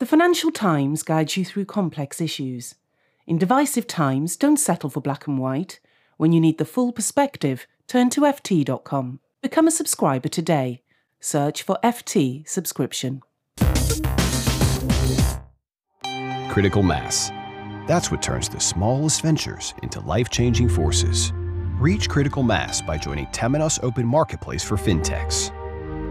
The Financial Times guides you through complex issues. In divisive times, don't settle for black and white. When you need the full perspective, turn to FT.com. Become a subscriber today. Search for FT subscription. Critical mass. That's what turns the smallest ventures into life changing forces. Reach critical mass by joining Temenos Open Marketplace for FinTechs,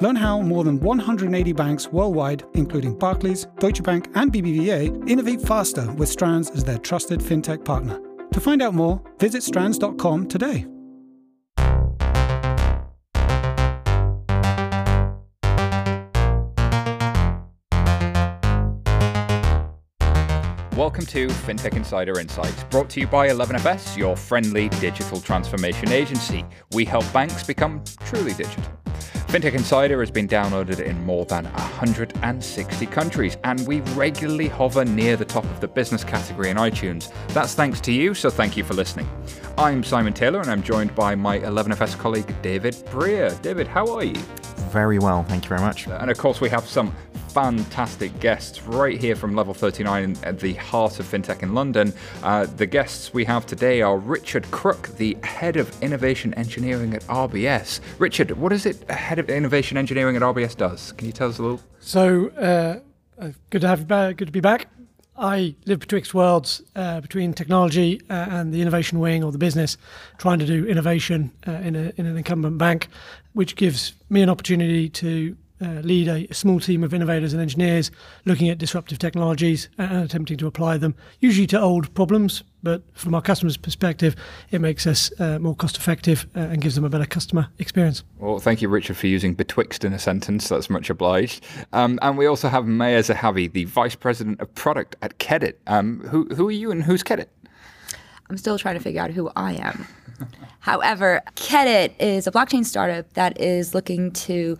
Learn how more than 180 banks worldwide, including Barclays, Deutsche Bank, and BBVA, innovate faster with Strands as their trusted fintech partner. To find out more, visit strands.com today. Welcome to FinTech Insider Insights, brought to you by 11FS, your friendly digital transformation agency. We help banks become truly digital. FinTech Insider has been downloaded in more than 160 countries, and we regularly hover near the top of the business category in iTunes. That's thanks to you, so thank you for listening. I'm Simon Taylor, and I'm joined by my 11FS colleague David Breer. David, how are you? Very well, thank you very much. And of course, we have some fantastic guests right here from Level 39 at the heart of FinTech in London. Uh, the guests we have today are Richard Crook, the Head of Innovation Engineering at RBS. Richard, what is it Head of Innovation Engineering at RBS does? Can you tell us a little? So, uh, uh good to have you back, good to be back. I live betwixt worlds uh, between technology uh, and the innovation wing or the business, trying to do innovation uh, in, a, in an incumbent bank, which gives me an opportunity to uh, lead a, a, small team of innovators and engineers looking at disruptive technologies and attempting to apply them, usually to old problems. But from our customers' perspective, it makes us uh, more cost effective uh, and gives them a better customer experience. Well, thank you, Richard, for using betwixt in a sentence. That's much obliged. Um, and we also have Maya Zehavi, the Vice President of Product at QED-it. Um, who, who are you and who's QED-it? I'm still trying to figure out who I am. However, QED-it is a blockchain startup that is looking to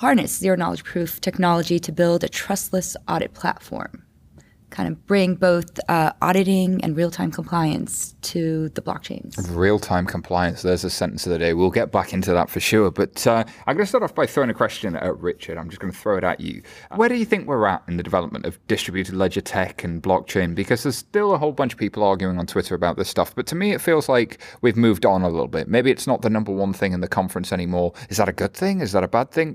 harness zero knowledge proof technology to build a trustless audit platform kind of bring both uh, auditing and real-time compliance to the blockchains. Real-time compliance. There's a sentence of the day. We'll get back into that for sure. But uh, I'm going to start off by throwing a question at Richard. I'm just going to throw it at you. Where do you think we're at in the development of distributed ledger tech and blockchain? Because there's still a whole bunch of people arguing on Twitter about this stuff. But to me, it feels like we've moved on a little bit. Maybe it's not the number one thing in the conference anymore. Is that a good thing? Is that a bad thing?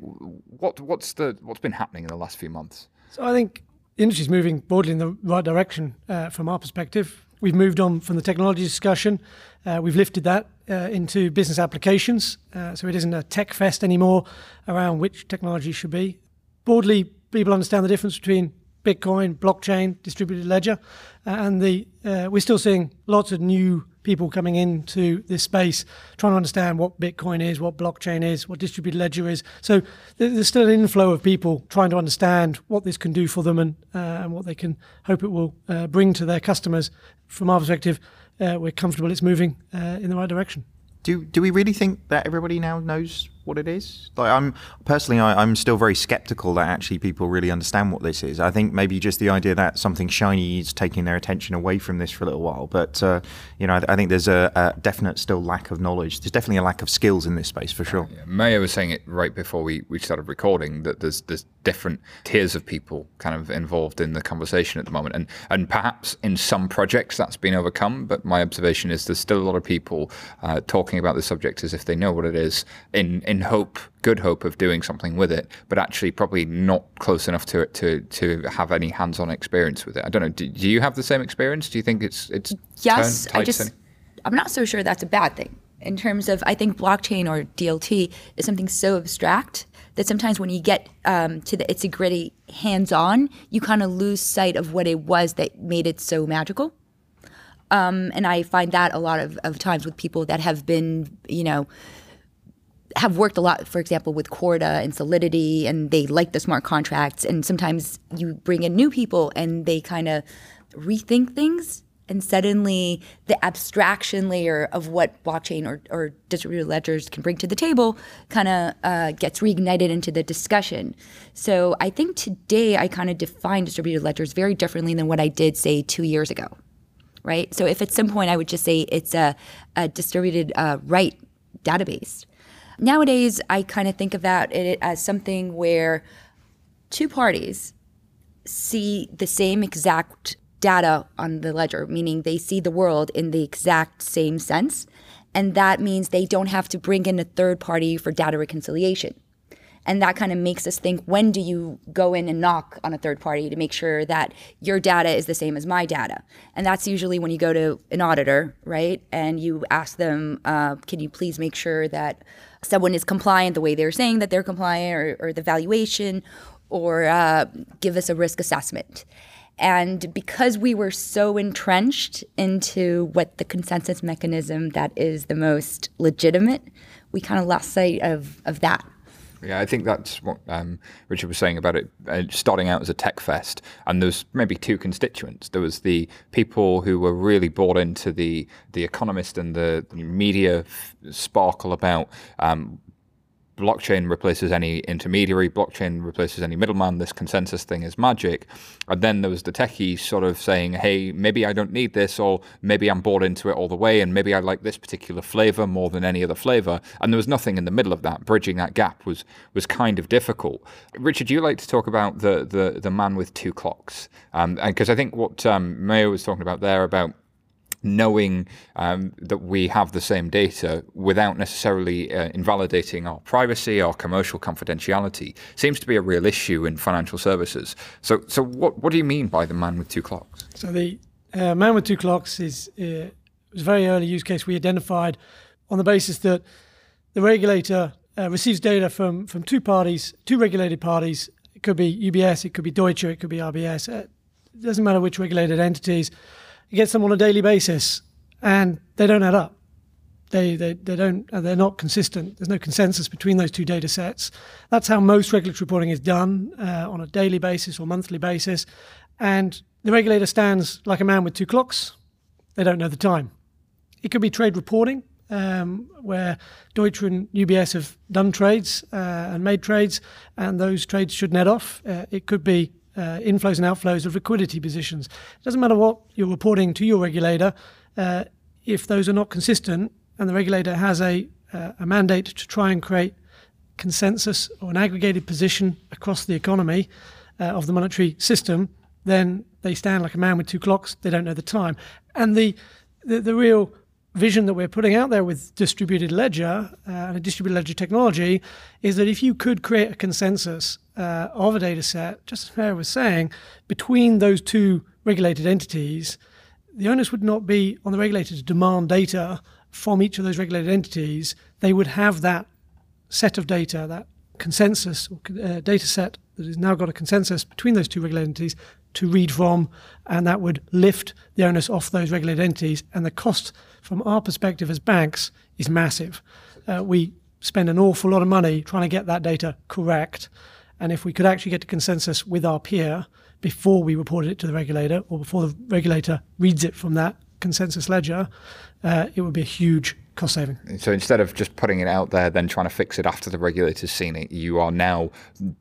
What what's the what's been happening in the last few months? So I think industry is moving broadly in the right direction uh, from our perspective. We've moved on from the technology discussion. Uh, we've lifted that uh, into business applications. Uh, so it isn't a tech fest anymore around which technology should be. Broadly, people understand the difference between Bitcoin, blockchain, distributed ledger, uh, and the uh, we're still seeing lots of new people coming into this space trying to understand what Bitcoin is, what blockchain is, what distributed ledger is. So there's still an inflow of people trying to understand what this can do for them and, uh, and what they can hope it will uh, bring to their customers. From our perspective, uh, we're comfortable it's moving uh, in the right direction. Do, do we really think that everybody now knows what it is. Like I'm personally, I, am still very skeptical that actually people really understand what this is. I think maybe just the idea that something shiny is taking their attention away from this for a little while. But uh, you know, I, I think there's a, a, definite still lack of knowledge. There's definitely a lack of skills in this space for sure. Yeah. Maya was saying it right before we, we started recording that there's there's different tiers of people kind of involved in the conversation at the moment, and and perhaps in some projects that's been overcome. But my observation is there's still a lot of people uh, talking about the subject as if they know what it is in in in hope, good hope of doing something with it, but actually probably not close enough to it to to have any hands-on experience with it. I don't know. Do, do you have the same experience? Do you think it's it's yes? I just I'm not so sure that's a bad thing in terms of I think blockchain or DLT is something so abstract that sometimes when you get um, to the it's a gritty hands-on, you kind of lose sight of what it was that made it so magical. Um, and I find that a lot of, of times with people that have been, you know, have worked a lot, for example, with Corda and Solidity, and they like the smart contracts. And sometimes you bring in new people and they kind of rethink things. and suddenly the abstraction layer of what blockchain or, or distributed ledgers can bring to the table kind of uh, gets reignited into the discussion. So I think today I kind of define distributed ledgers very differently than what I did, say, two years ago. Right. So if at some point I would just say it's a, a distributed uh, write database. Nowadays, I kind of think about it as something where two parties see the same exact data on the ledger, meaning they see the world in the exact same sense. And that means they don't have to bring in a third party for data reconciliation. And that kind of makes us think when do you go in and knock on a third party to make sure that your data is the same as my data? And that's usually when you go to an auditor, right? And you ask them, uh, can you please make sure that someone is compliant the way they're saying that they're compliant or, or the valuation or uh, give us a risk assessment. And because we were so entrenched into what the consensus mechanism that is the most legitimate, we kind of lost sight of, of that. Yeah, I think that's what um, Richard was saying about it uh, starting out as a tech fest. And there's maybe two constituents. There was the people who were really bought into the the economist and the, media f- sparkle about um, blockchain replaces any intermediary, blockchain replaces any middleman, this consensus thing is magic. And then there was the techies sort of saying, hey, maybe I don't need this, or maybe I'm bought into it all the way, and maybe I like this particular flavor more than any other flavor. And there was nothing in the middle of that. Bridging that gap was was kind of difficult. Richard, you like to talk about the the, the man with two clocks, and because um, I think what um, Maya was talking about there about knowing um, that we have the same data without necessarily uh, invalidating our privacy, our commercial confidentiality, seems to be a real issue in financial services. So, so what, what do you mean by the man with two clocks? So the uh, man with two clocks is uh, was a very early use case we identified on the basis that the regulator uh, receives data from from two parties, two regulated parties. It could be UBS, it could be Deutsche, it could be RBS. Uh, it doesn't matter which regulated entities you get them on a daily basis, and they don't add up. They, they, they don't uh, they're not consistent. There's no consensus between those two data sets. That's how most regulatory reporting is done uh, on a daily basis or monthly basis. And the regulator stands like a man with two clocks. They don't know the time. It could be trade reporting, um, where Deutsche and UBS have done trades uh, and made trades, and those trades should net off. Uh, it could be uh, inflows and outflows of liquidity positions. It doesn't matter what you're reporting to your regulator, uh, if those are not consistent and the regulator has a, uh, a mandate to try and create consensus or an aggregated position across the economy uh, of the monetary system, then they stand like a man with two clocks. They don't know the time. And the, the, the real vision that we're putting out there with distributed ledger uh, and a distributed ledger technology is that if you could create a consensus uh, of a data set, just as Maya was saying, between those two regulated entities, the onus would not be on the regulator to demand data from each of those regulated entities. They would have that set of data, that consensus or uh, data set that has now got a consensus between those two regulated entities to read from, and that would lift the onus off those regulated entities. And the cost, from our perspective as banks, is massive. Uh, we spend an awful lot of money trying to get that data correct. And if we could actually get to consensus with our peer before we reported it to the regulator or before the regulator reads it from that consensus ledger, uh, it would be a huge cost saving. So instead of just putting it out there, then trying to fix it after the regulator's seen it, you are now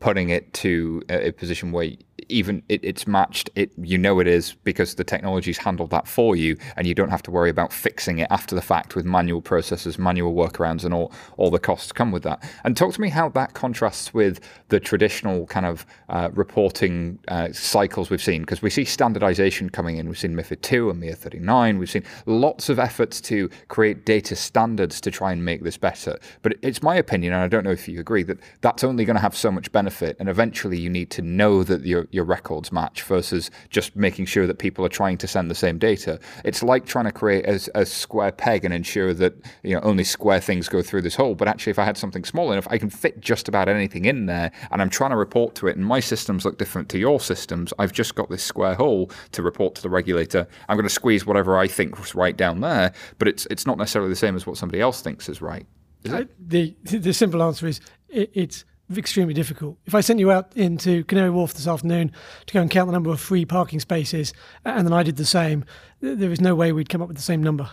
putting it to a position where even it, it's matched. It you know it is because the technology's handled that for you, and you don't have to worry about fixing it after the fact with manual processes, manual workarounds, and all all the costs come with that. And talk to me how that contrasts with the traditional kind of uh, reporting uh, cycles we've seen, because we see standardization coming in. We've seen MiFID two and MiR 39. We've seen lots of efforts to create data standards to try and make this better. But it's my opinion, and I don't know if you agree, that that's only going to have so much benefit, and eventually you need to know that your your records match versus just making sure that people are trying to send the same data. It's like trying to create a, a square peg and ensure that you know only square things go through this hole. But actually, if I had something small enough, I can fit just about anything in there, and I'm trying to report to it. And my systems look different to your systems. I've just got this square hole to report to the regulator. I'm going to squeeze whatever I think is right down there, but it's it's not necessarily the same as what somebody else thinks is right. Is it? Uh, the the simple answer is it, it's extremely difficult. If I sent you out into Canary Wharf this afternoon to go and count the number of free parking spaces, and then I did the same, there is no way we'd come up with the same number.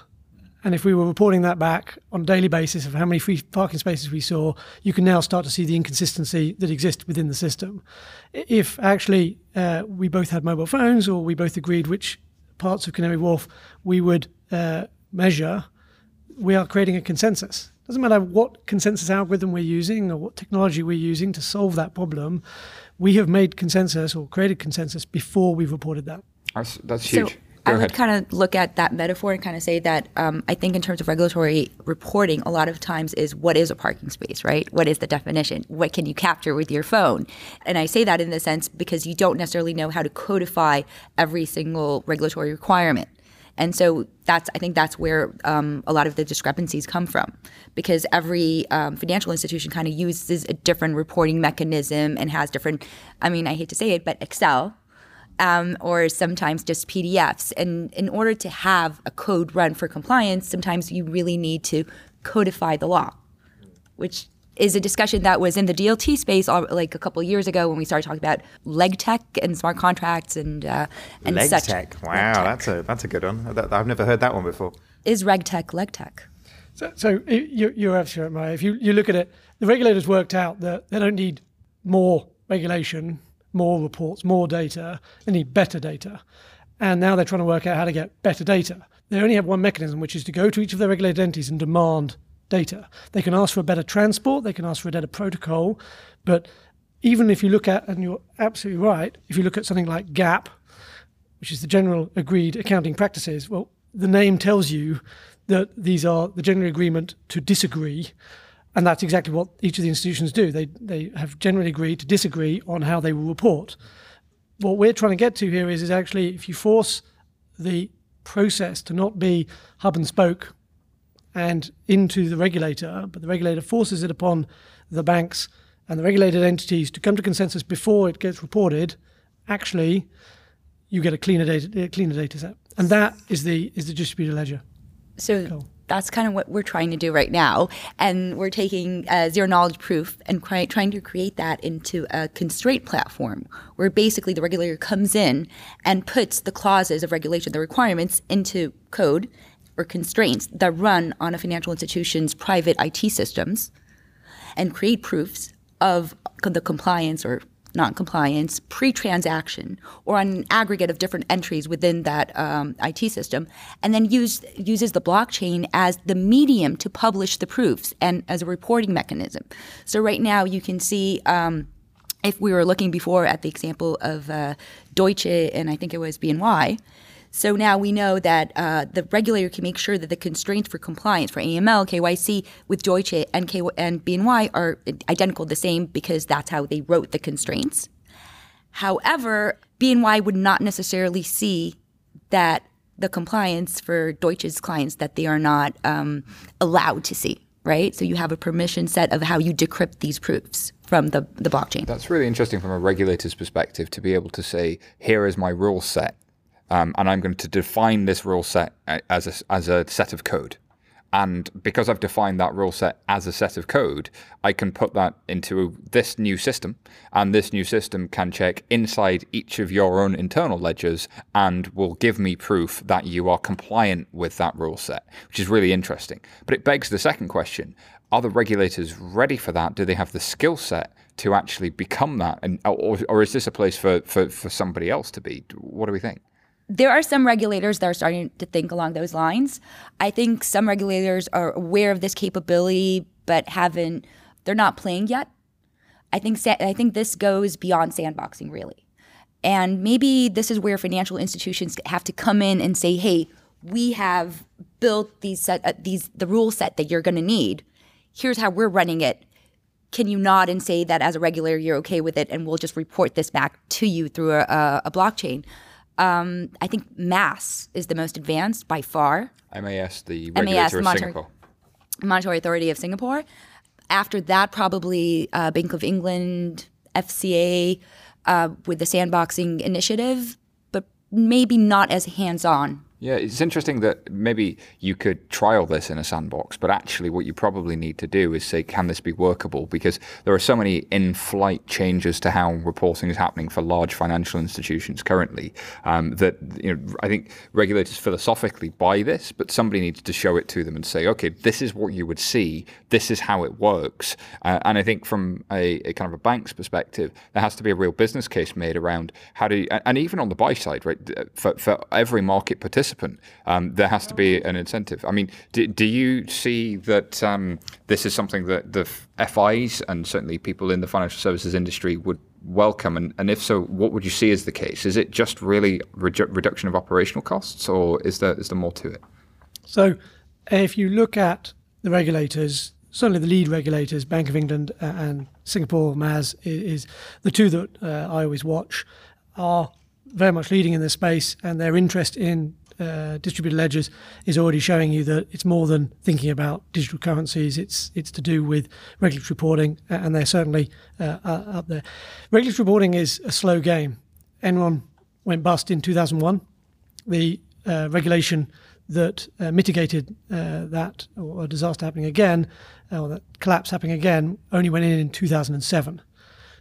And if we were reporting that back on a daily basis of how many free parking spaces we saw, you can now start to see the inconsistency that exists within the system. If actually uh, we both had mobile phones or we both agreed which parts of Canary Wharf we would uh, measure, we are creating a consensus. Doesn't matter what consensus algorithm we're using or what technology we're using to solve that problem, we have made consensus or created consensus before we've reported that. That's, that's huge. So, I would kind of look at that metaphor and kind of say that um, I think in terms of regulatory reporting, a lot of times is what is a parking space, right? What is the definition? What can you capture with your phone? And I say that in the sense because you don't necessarily know how to codify every single regulatory requirement. And so that's I think that's where um, a lot of the discrepancies come from, because every um, financial institution kind of uses a different reporting mechanism and has different. I mean, I hate to say it, but Excel um, or sometimes just PDFs. And in order to have a code run for compliance, sometimes you really need to codify the law, which is a discussion that was in the DLT space like a couple years ago when we started talking about leg tech and smart contracts and uh, and leg such. tech. Wow, tech. that's a that's a good one. I've never heard that one before. Is reg tech leg tech? So, so you're, you're absolutely right, Maya. If you, you look at it, the regulators worked out that they don't need more regulation more reports, more data. They need better data. And now they're trying to work out how to get better data. They only have one mechanism, which is to go to each of their regulated entities and demand data. They can ask for a better transport, they can ask for a better protocol. But even if you look at, and you're absolutely right, if you look at something like GAAP, which is the general agreed accounting practices, well, the name tells you that these are the general agreement to disagree and that's exactly what each of the institutions do. They, they have generally agreed to disagree on how they will report. What we're trying to get to here is, is actually if you force the process to not be hub and spoke and into the regulator, but the regulator forces it upon the banks and the regulated entities to come to consensus before it gets reported, actually you get a cleaner data, a cleaner data set. And that is the is the distributed ledger. So that's kind of what we're trying to do right now. And we're taking uh, zero knowledge proof and trying to create that into a constraint platform where basically the regulator comes in and puts the clauses of regulation, the requirements into code or constraints that run on a financial institution's private IT systems and create proofs of the compliance or non-compliance pre-transaction or on an aggregate of different entries within that um, IT system, and then use, uses the blockchain as the medium to publish the proofs and as a reporting mechanism. So right now you can see. Um, if we were looking before at the example of uh, Deutsche and I think it was BNY, so now we know that uh, the regulator can make sure that the constraints for compliance for AML, KYC with Deutsche and, K- and BNY are identical, the same, because that's how they wrote the constraints. However, BNY would not necessarily see that the compliance for Deutsche's clients that they are not um, allowed to see, right? So you have a permission set of how you decrypt these proofs from the, the blockchain. That's really interesting from a regulator's perspective to be able to say, here is my rule set um, and I'm going to define this rule set uh, as a, as a set of code. And because I've defined that rule set as a set of code, I can put that into this new system. And this new system can check inside each of your own internal ledgers and will give me proof that you are compliant with that rule set, which is really interesting. But it begs the second question Are the regulators ready for that? Do they have the skill set to actually become that? And, or, or is this a place for, for, for somebody else to be? What do we think? There are some regulators that are starting to think along those lines. I think some regulators are aware of this capability, but haven't. They're not playing yet. I think. I think this goes beyond sandboxing, really, and maybe this is where financial institutions have to come in and say, "Hey, we have built these set, uh, these the rule set that you're going to need. Here's how we're running it." Can you nod and say that as a regulator you're okay with it, and we'll just report this back to you through a, a blockchain? Um, I think MAS is the most advanced by far. MAS, the regulator MAS, of Monetary, Singapore. Monetary Authority of Singapore. After that, probably uh, Bank of England, FCA, uh, with the sandboxing initiative, but maybe not as hands-on Yeah, it's interesting that maybe you could trial this in a sandbox, but actually, what you probably need to do is say, can this be workable? Because there are so many in flight changes to how reporting is happening for large financial institutions currently um, that you know, I think regulators philosophically buy this, but somebody needs to show it to them and say, okay, this is what you would see, this is how it works. Uh, and I think from a, a, kind of a bank's perspective, there has to be a real business case made around how do you, and even on the buy side, right, for, for every market participant participant, um, there has to be an incentive. I mean, do, do you see that um, this is something that the FIs and certainly people in the financial services industry would welcome? And, and if so, what would you see as the case? Is it just really redu- reduction of operational costs, or is there is there more to it? So, if you look at the regulators, certainly the lead regulators, Bank of England and Singapore MAS, is, is the two that uh, I always watch, are very much leading in this space, and their interest in uh, distributed ledgers is already showing you that it's more than thinking about digital currencies. It's it's to do with regulatory reporting, and they're certainly uh, up there. Regulatory reporting is a slow game. Enron went bust in 2001. The uh, regulation that uh, mitigated uh, that or disaster happening again, or that collapse happening again, only went in in 2007.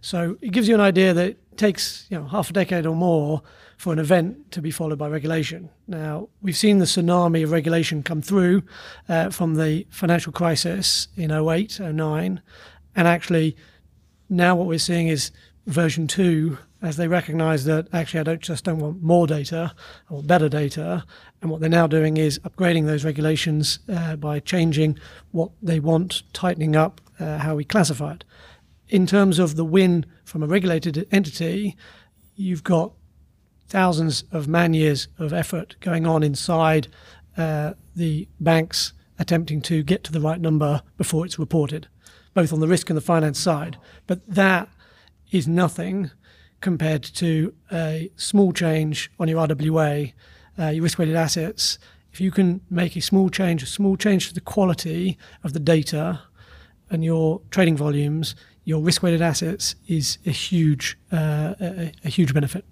So it gives you an idea that takes you know half a decade or more for an event to be followed by regulation. Now, we've seen the tsunami of regulation come through uh, from the financial crisis in 08, 09, and actually now what we're seeing is version two as they recognize that actually I don't just don't want more data or better data. And what they're now doing is upgrading those regulations uh, by changing what they want, tightening up uh, how we classify it. In terms of the win from a regulated entity, you've got thousands of man years of effort going on inside uh, the banks attempting to get to the right number before it's reported, both on the risk and the finance side. But that is nothing compared to a small change on your RWA, uh, your risk weighted assets. If you can make a small change, a small change to the quality of the data and your trading volumes, your risk weighted assets is a huge, uh, a, a huge benefit.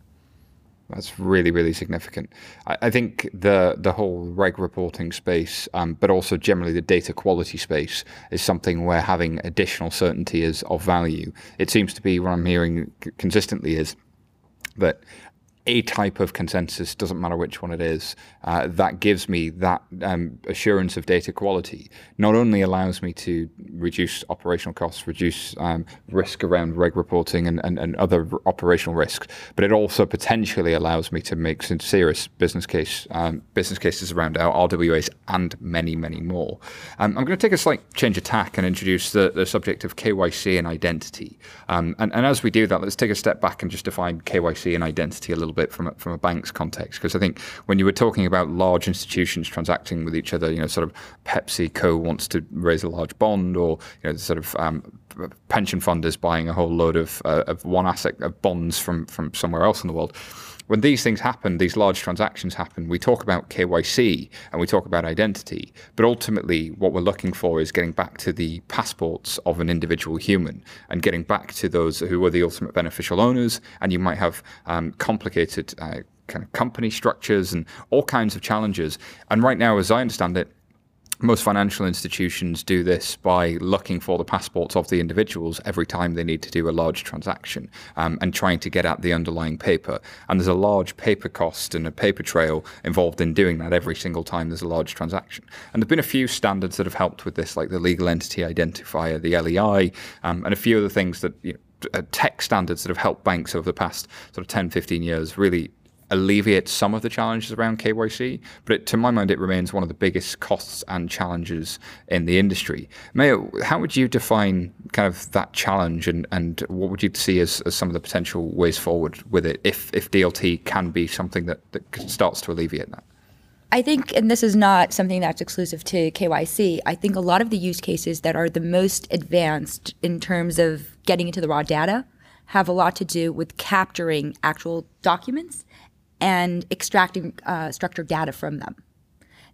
That's really, really significant. I, I, think the the whole reg reporting space, um, but also generally the data quality space, is something where having additional certainty is of value. It seems to be what I'm hearing consistently is that a type of consensus, doesn't matter which one it is, uh, that gives me that um, assurance of data quality. Not only allows me to reduce operational costs, reduce um, risk around reg reporting and, and, and, other operational risks, but it also potentially allows me to make some serious business case um, business cases around our RWAs and many, many more. Um, I'm going to take a slight change of tack and introduce the, the subject of KYC and identity. Um, and, and as we do that, let's take a step back and just define KYC and identity a little bit from a, from a bank's context. Because I think when you were talking about large institutions transacting with each other, you know, sort of PepsiCo wants to raise a large bond, or you know, sort of um, pension fund is buying a whole load of, uh, of one asset of bonds from from somewhere else in the world when these things happen, these large transactions happen, we talk about KYC and we talk about identity. But ultimately, what we're looking for is getting back to the passports of an individual human and getting back to those who are the ultimate beneficial owners. And you might have um, complicated uh, kind of company structures and all kinds of challenges. And right now, as I understand it, most financial institutions do this by looking for the passports of the individuals every time they need to do a large transaction um, and trying to get at the underlying paper. And there's a large paper cost and a paper trail involved in doing that every single time there's a large transaction. And there have been a few standards that have helped with this, like the legal entity identifier, the LEI, um, and a few other things that you know, uh, tech standards that have helped banks over the past sort of 10, 15 years really alleviate some of the challenges around KYC, but it, to my mind, it remains one of the biggest costs and challenges in the industry. Maya, how would you define kind of that challenge, and, and what would you see as, as some of the potential ways forward with it, if if DLT can be something that, that starts to alleviate that? I think, and this is not something that's exclusive to KYC, I think a lot of the use cases that are the most advanced in terms of getting into the raw data have a lot to do with capturing actual documents and extracting uh, structured data from them.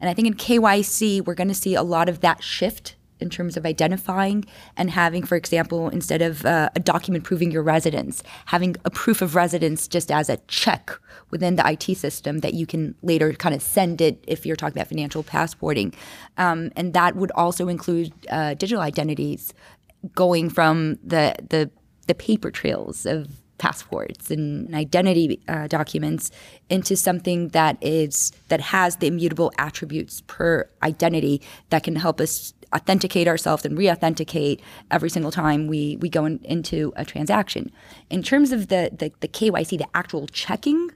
And I think in KYC, we're going to see a lot of that shift in terms of identifying and having, for example, instead of uh, a document proving your residence, having a proof of residence just as a check within the IT system that you can later kind of send it if you're talking about financial passporting. Um, and that would also include uh, digital identities going from the, the, the paper trails of passports and identity uh, documents into something that is that has the immutable attributes per identity that can help us authenticate ourselves and re-authenticate every single time we we go in, into a transaction. In terms of the, the the KYC, the actual checking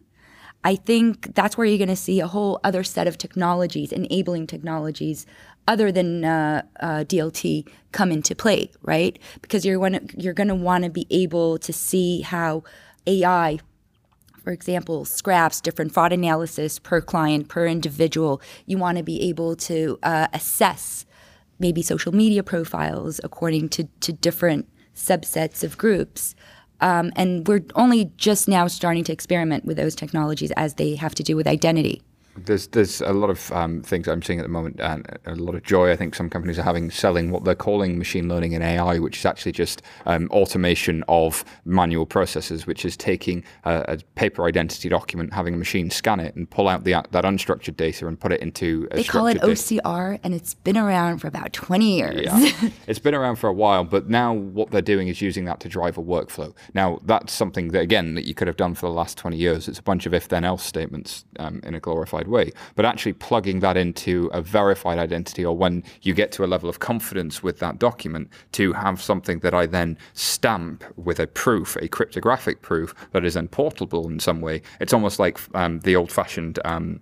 I think that's where you're going to see a whole other set of technologies, enabling technologies, other than uh, uh, DLT, come into play, right? Because you're to you're going to want to be able to see how AI, for example, scraps different fraud analysis per client, per individual. You want to be able to uh, assess maybe social media profiles according to to different subsets of groups. Um, and we're only just now starting to experiment with those technologies as they have to do with identity. There's there's a lot of um, things I'm seeing at the moment, and a lot of joy. I think some companies are having selling what they're calling machine learning and AI, which is actually just um, automation of manual processes, which is taking a, a, paper identity document, having a machine scan it, and pull out the that unstructured data and put it into. they call it OCR, data. and it's been around for about 20 years. Yeah. it's been around for a while, but now what they're doing is using that to drive a workflow. Now that's something that again that you could have done for the last 20 years. It's a bunch of if-then-else statements um, in a glorified way, but actually plugging that into a verified identity or when you get to a level of confidence with that document to have something that I then stamp with a proof, a cryptographic proof that is then portable in some way. It's almost like um, the old fashioned. Um,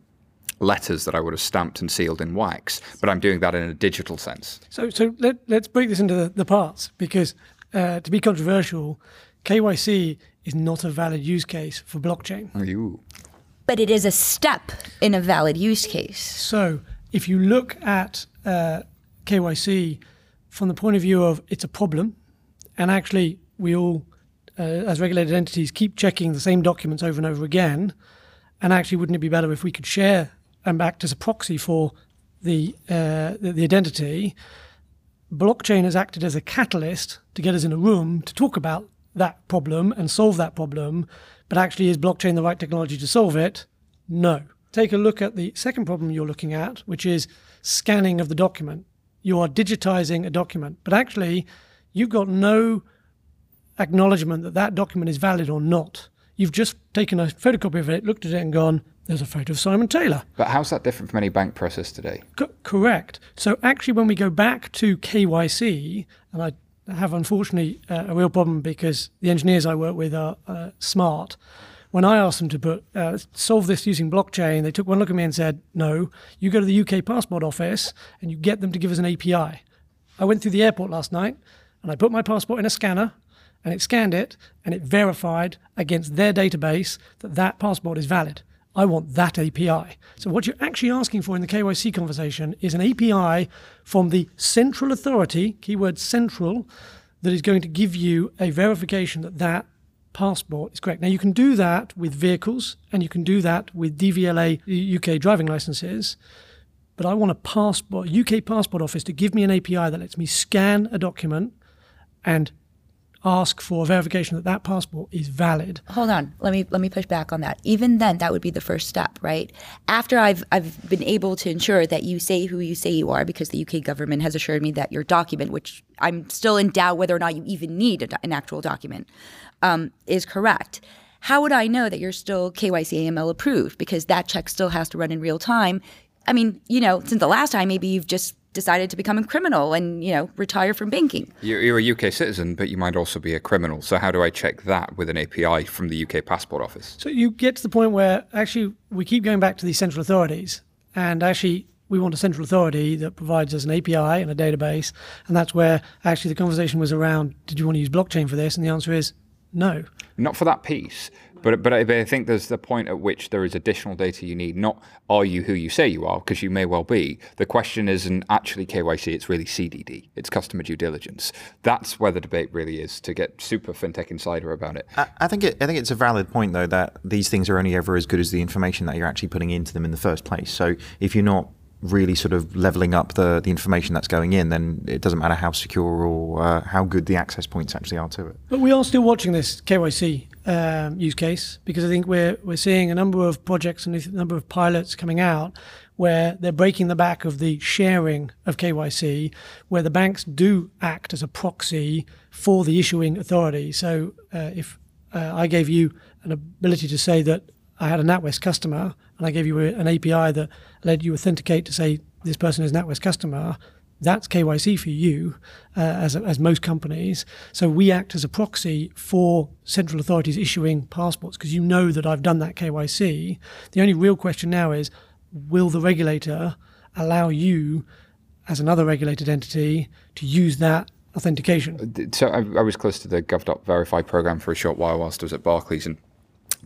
letters that I would have stamped and sealed in wax, but I'm doing that in a digital sense. So, so let, us break this into the, the parts because uh, to be controversial, KYC is not a valid use case for blockchain. Ooh but it is a step in a valid use case. So if you look at uh, KYC from the point of view of it's a problem, and actually we all, uh, as regulated entities, keep checking the same documents over and over again, and actually wouldn't it be better if we could share and act as a proxy for the, uh, the, the identity? Blockchain has acted as a catalyst to get us in a room to talk about that problem and solve that problem but actually, is blockchain the right technology to solve it? No. Take a look at the second problem you're looking at, which is scanning of the document. You are digitizing a document, but actually, you've got no acknowledgement that that document is valid or not. You've just taken a photocopy of it, looked at it, and gone, there's a photo of Simon Taylor. But how's that different from any bank process today? C- correct. So actually, when we go back to KYC, and I have unfortunately uh, a real problem because the engineers I work with are uh, smart. When I asked them to put uh, solve this using blockchain, they took one look at me and said, "No, you go to the UK passport office and you get them to give us an API." I went through the airport last night and I put my passport in a scanner and it scanned it and it verified against their database that that passport is valid. I want that API. So, what you're actually asking for in the KYC conversation is an API from the central authority, keyword central, that is going to give you a verification that that passport is correct. Now, you can do that with vehicles and you can do that with DVLA UK driving licenses. But I want a passport, UK passport office to give me an API that lets me scan a document and ask for verification that that passport is valid. Hold on, let me let me push back on that. Even then, that would be the first step, right? After I've I've been able to ensure that you say who you say you are, because the UK government has assured me that your document, which I'm still in doubt whether or not you even need a, an actual document, um, is correct. How would I know that you're still KYC AML approved? Because that check still has to run in real time. I mean, you know, since the last time, maybe you've just decided to become a criminal and you know retire from banking. You're, you're, a UK citizen, but you might also be a criminal. So how do I check that with an API from the UK passport office? So you get to the point where actually we keep going back to these central authorities, and actually we want a central authority that provides us an API and a database, and that's where actually the conversation was around: Did you want to use blockchain for this? And the answer is no. Not for that piece. But, but I, think there's the point at which there is additional data you need. Not are you who you say you are, because you may well be. The question isn't actually KYC, it's really CDD. It's customer due diligence. That's where the debate really is to get super fintech insider about it. I, I think it, I think it's a valid point though that these things are only ever as good as the information that you're actually putting into them in the first place. So if you're not really sort of leveling up the, the information that's going in, then it doesn't matter how secure or uh, how good the access points actually are to it. But we are still watching this KYC um, use case because I think we're we're seeing a number of projects and a number of pilots coming out where they're breaking the back of the sharing of KYC, where the banks do act as a proxy for the issuing authority. So uh, if uh, I gave you an ability to say that I had a NatWest customer and I gave you an API that let you authenticate to say this person is NatWest customer, that's KYC for you, uh, as, as most companies. So we act as a proxy for central authorities issuing passports because you know that I've done that KYC. The only real question now is will the regulator allow you, as another regulated entity, to use that authentication? So I, I was close to the gov.verify program for a short while whilst I was at Barclays, and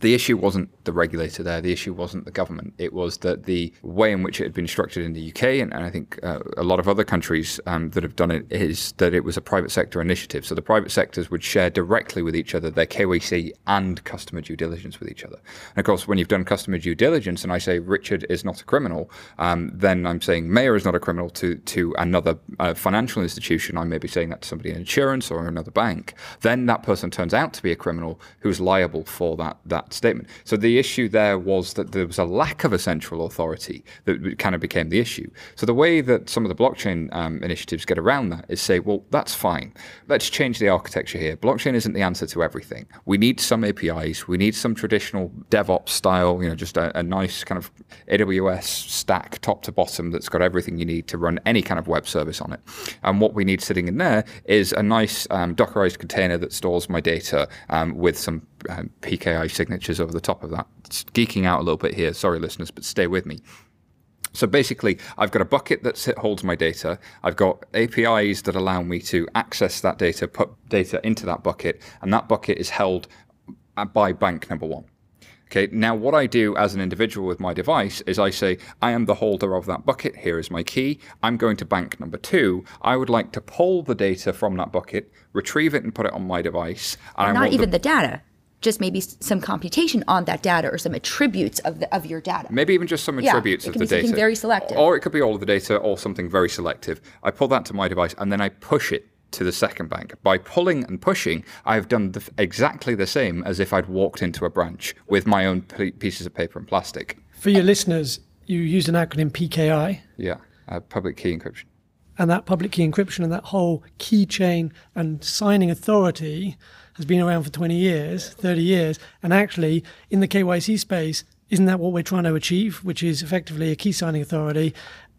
the issue wasn't the regulator there. The issue wasn't the government. It was that the way in which it had been structured in the UK, and, and I think uh, a lot of other countries um, that have done it, is that it was a private sector initiative. So the private sectors would share directly with each other their KYC and customer due diligence with each other. And of course, when you've done customer due diligence, and I say Richard is not a criminal, um, then I'm saying Maya is not a criminal to to another uh, financial institution. I may be saying that to somebody in insurance or another bank. Then that person turns out to be a criminal who's liable for that that statement. So the issue there was that there was a lack of a central authority that kind of became the issue. So the way that some of the blockchain um, initiatives get around that is say, well, that's fine. Let's change the architecture here. Blockchain isn't the answer to everything. We need some APIs. We need some traditional DevOps style, you know, just a, a nice kind of AWS stack top to bottom that's got everything you need to run any kind of web service on it. And what we need sitting in there is a nice um, Dockerized container that stores my data um, with some um, PKI signatures over the top of that. It's geeking out a little bit here. Sorry, listeners, but stay with me. So basically, I've got a bucket that holds my data. I've got APIs that allow me to access that data, put data into that bucket, and that bucket is held by bank number one. Okay, now what I do as an individual with my device is I say, I am the holder of that bucket. Here is my key. I'm going to bank number two. I would like to pull the data from that bucket, retrieve it, and put it on my device. And not even the, the data just maybe some computation on that data or some attributes of the, of your data. Maybe even just some attributes yeah, of the data. very selective. Or it could be all of the data or something very selective. I pull that to my device and then I push it to the second bank. By pulling and pushing, I've done the, exactly the same as if I'd walked into a branch with my own p- pieces of paper and plastic. For your listeners, you use an acronym PKI. Yeah, uh, public key encryption. And that public key encryption and that whole key chain and signing authority has been around for 20 years, 30 years, and actually in the KYC space, isn't that what we're trying to achieve, which is effectively a key signing authority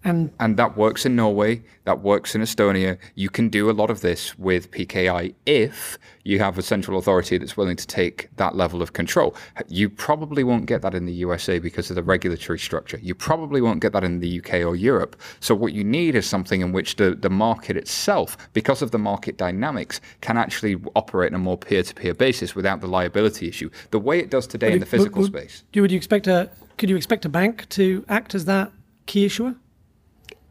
and, and that works in Norway, that works in Estonia. You can do a lot of this with PKI if you have a central authority that's willing to take that level of control. You probably won't get that in the USA because of the regulatory structure. You probably won't get that in the UK or Europe. So what you need is something in which the, the market itself, because of the market dynamics, can actually operate on a more peer-to-peer basis without the liability issue, the way it does today in the physical would, space. Would you expect a could you expect a bank to act as that key issuer?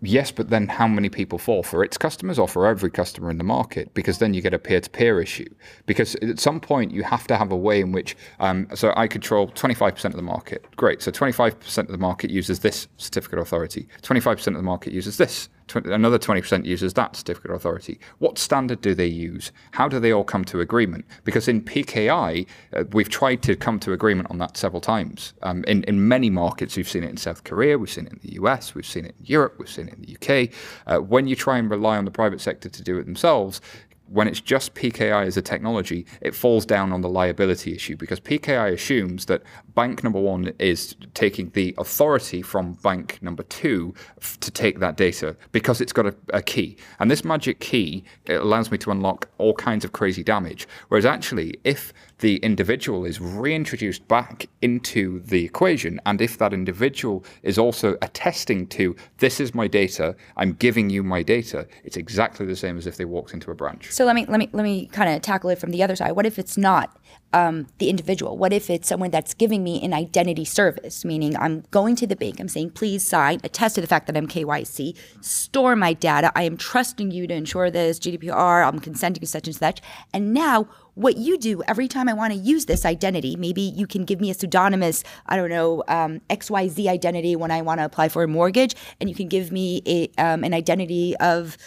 Yes, but then how many people fall for its customers or for every customer in the market? Because then you get a peer-to-peer issue. Because at some point you have to have a way in which, um, so I control 25% of the market. Great. So 25% of the market uses this certificate authority. 25% of the market uses this another 20% uses that certificate authority. What standard do they use? How do they all come to agreement? Because in PKI, uh, we've tried to come to agreement on that several times. Um, in, in many markets, we've seen it in South Korea, we've seen it in the US, we've seen it in Europe, we've seen it in the UK. Uh, when you try and rely on the private sector to do it themselves, when it's just PKI as a technology, it falls down on the liability issue because PKI assumes that bank number one is taking the authority from bank number two f- to take that data because it's got a, a key. And this magic key allows me to unlock all kinds of crazy damage. Whereas actually, if the individual is reintroduced back into the equation. And if that individual is also attesting to, this is my data, I'm giving you my data, it's exactly the same as if they walked into a branch. So let me let me let me kind of tackle it from the other side. What if it's not um, the individual? What if it's someone that's giving me an identity service, meaning I'm going to the bank, I'm saying, please sign, attest to the fact that I'm KYC, store my data, I am trusting you to ensure this GDPR, I'm consenting to such and such, and now what you do every time I want to use this identity, maybe you can give me a pseudonymous, I don't know, um, XYZ identity when I want to apply for a mortgage, and you can give me a, um, an identity of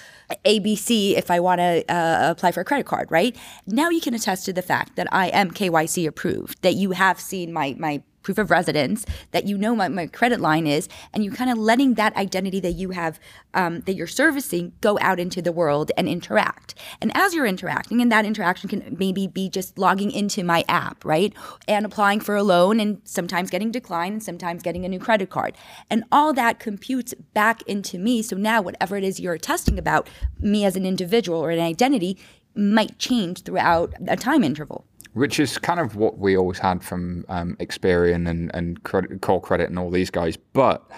ABC if I want to uh, apply for a credit card, right? Now you can attest to the fact that I am KYC approved, that you have seen my my proof of residence, that you know my, my credit line is, and you kind of letting that identity that you have, um, that you're servicing, go out into the world and interact. And as you're interacting, and that interaction can maybe be just logging into my app, right? And applying for a loan and sometimes getting declined and sometimes getting a new credit card. And all that computes back into me. So now, whatever it is you're testing about, me as an individual or an identity, might change throughout a time interval which is kind of what we always had from um, Experian and, and credit, Callcredit and all these guys. But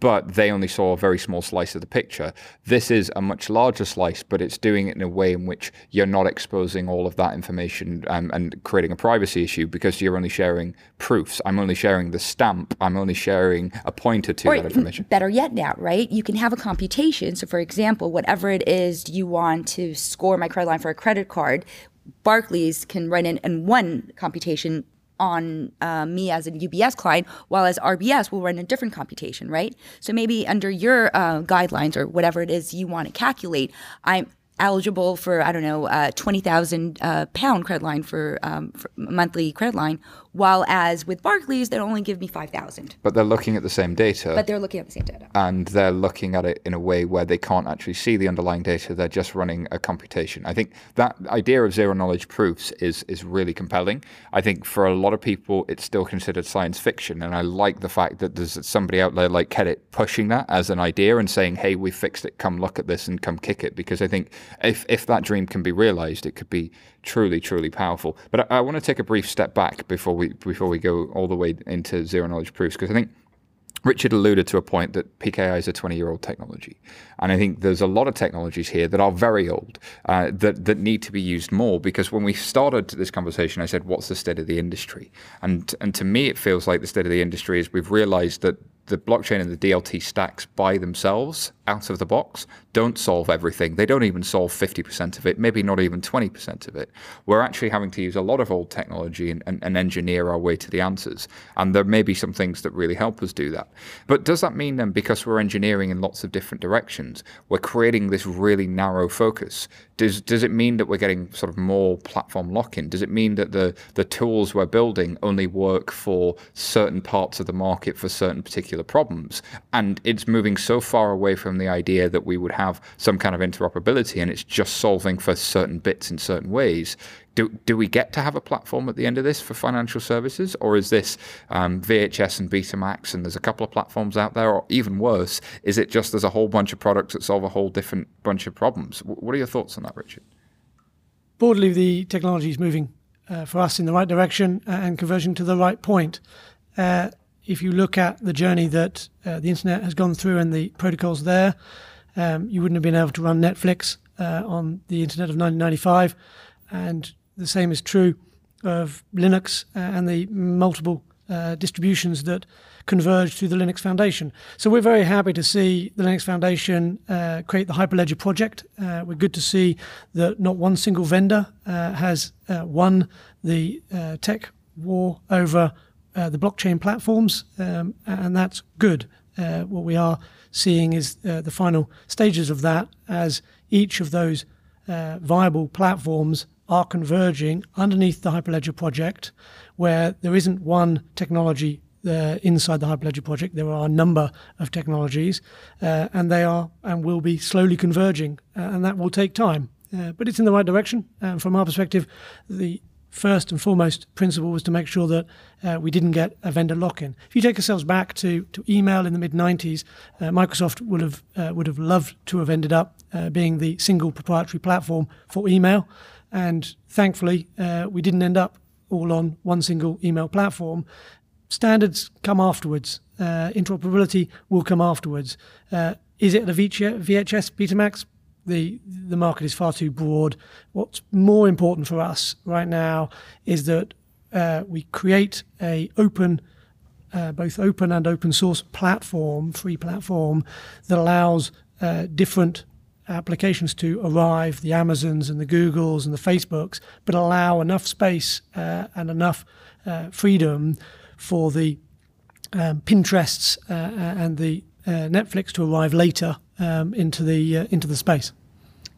but they only saw a very small slice of the picture. This is a much larger slice, but it's doing it in a way in which you're not exposing all of that information um, and creating a privacy issue because you're only sharing proofs. I'm only sharing the stamp. I'm only sharing a pointer to or that information. Better yet, now, right? You can have a computation. So, for example, whatever it is you want to score my credit line for a credit card, Barclays can run in, in one computation on uh, me as a UBS client, while as RBS will run a different computation, right? So maybe under your uh, guidelines or whatever it is you want to calculate, I'm eligible for I don't know uh, twenty thousand uh, pound credit line for, um, for monthly credit line, while as with Barclays, they only give me 5,000. But they're looking at the same data. But they're looking at the same data. And they're looking at it in a way where they can't actually see the underlying data. They're just running a computation. I think that idea of zero knowledge proofs is, is really compelling. I think for a lot of people, it's still considered science fiction. And I like the fact that there's somebody out there like QED-it pushing that as an idea and saying, hey, we fixed it. Come look at this and come kick it. Because I think if, if that dream can be realized, it could be truly, truly powerful. But I, I want to take a brief step back before we before we go all the way into zero knowledge proofs because I think Richard alluded to a point that PKI is a 20 year old technology. And I think there's a lot of technologies here that are very old uh, that, that need to be used more because when we started this conversation, I said, What's the state of the industry? And, and to me, it feels like the state of the industry is we've realized that the blockchain and the DLT stacks by themselves out of the box don't solve everything. They don't even solve 50% of it, maybe not even 20% of it. We're actually having to use a lot of old technology and, and, and, engineer our way to the answers. And there may be some things that really help us do that. But does that mean then, because we're engineering in lots of different directions, we're creating this really narrow focus? Does, does it mean that we're getting sort of more platform lock in? Does it mean that the, the tools we're building only work for certain parts of the market for certain particular problems? And it's moving so far away from the idea that we would have some kind of interoperability and it's just solving for certain bits in certain ways. Do, do we get to have a platform at the end of this for financial services, or is this um, VHS and Betamax and there's a couple of platforms out there, or even worse, is it just there's a whole bunch of products that solve a whole different bunch of problems? What are your thoughts on that, Richard? Broadly, the technology is moving uh, for us in the right direction uh, and converging to the right point. Uh, if you look at the journey that uh, the internet has gone through and the protocols there, um, you wouldn't have been able to run Netflix uh, on the internet of 1995. And the same is true of Linux uh, and the multiple uh, distributions that converge through the Linux Foundation. So we're very happy to see the Linux Foundation uh, create the Hyperledger project. Uh, we're good to see that not one single vendor uh, has won the tech war over uh, the blockchain platforms, um, and that's good. Uh, what we are seeing is uh, the final stages of that as each of those uh, viable platforms are converging underneath the Hyperledger project, where there isn't one technology uh, inside the Hyperledger project. There are a number of technologies, uh, and they are and will be slowly converging, and that will take time. but it's in the right direction. And from our perspective, the first and foremost principle was to make sure that uh, we didn't get a vendor lock-in. If you take yourselves back to, to email in the mid 90s, uh, Microsoft would have uh, would have loved to have ended up uh, being the single proprietary platform for email, and thankfully uh, we didn't end up all on one single email platform. Standards come afterwards. Uh, interoperability will come afterwards. is it a VHS Betamax? The the market is far too broad. What's more important for us right now is that uh, we create a open, uh, both open and open source platform, free platform that allows uh, different applications to arrive, the Amazons and the Googles and the Facebooks, but allow enough space uh, and enough uh, freedom for the um, Pinterests uh, and the Netflix to arrive later um, into the uh, into the space.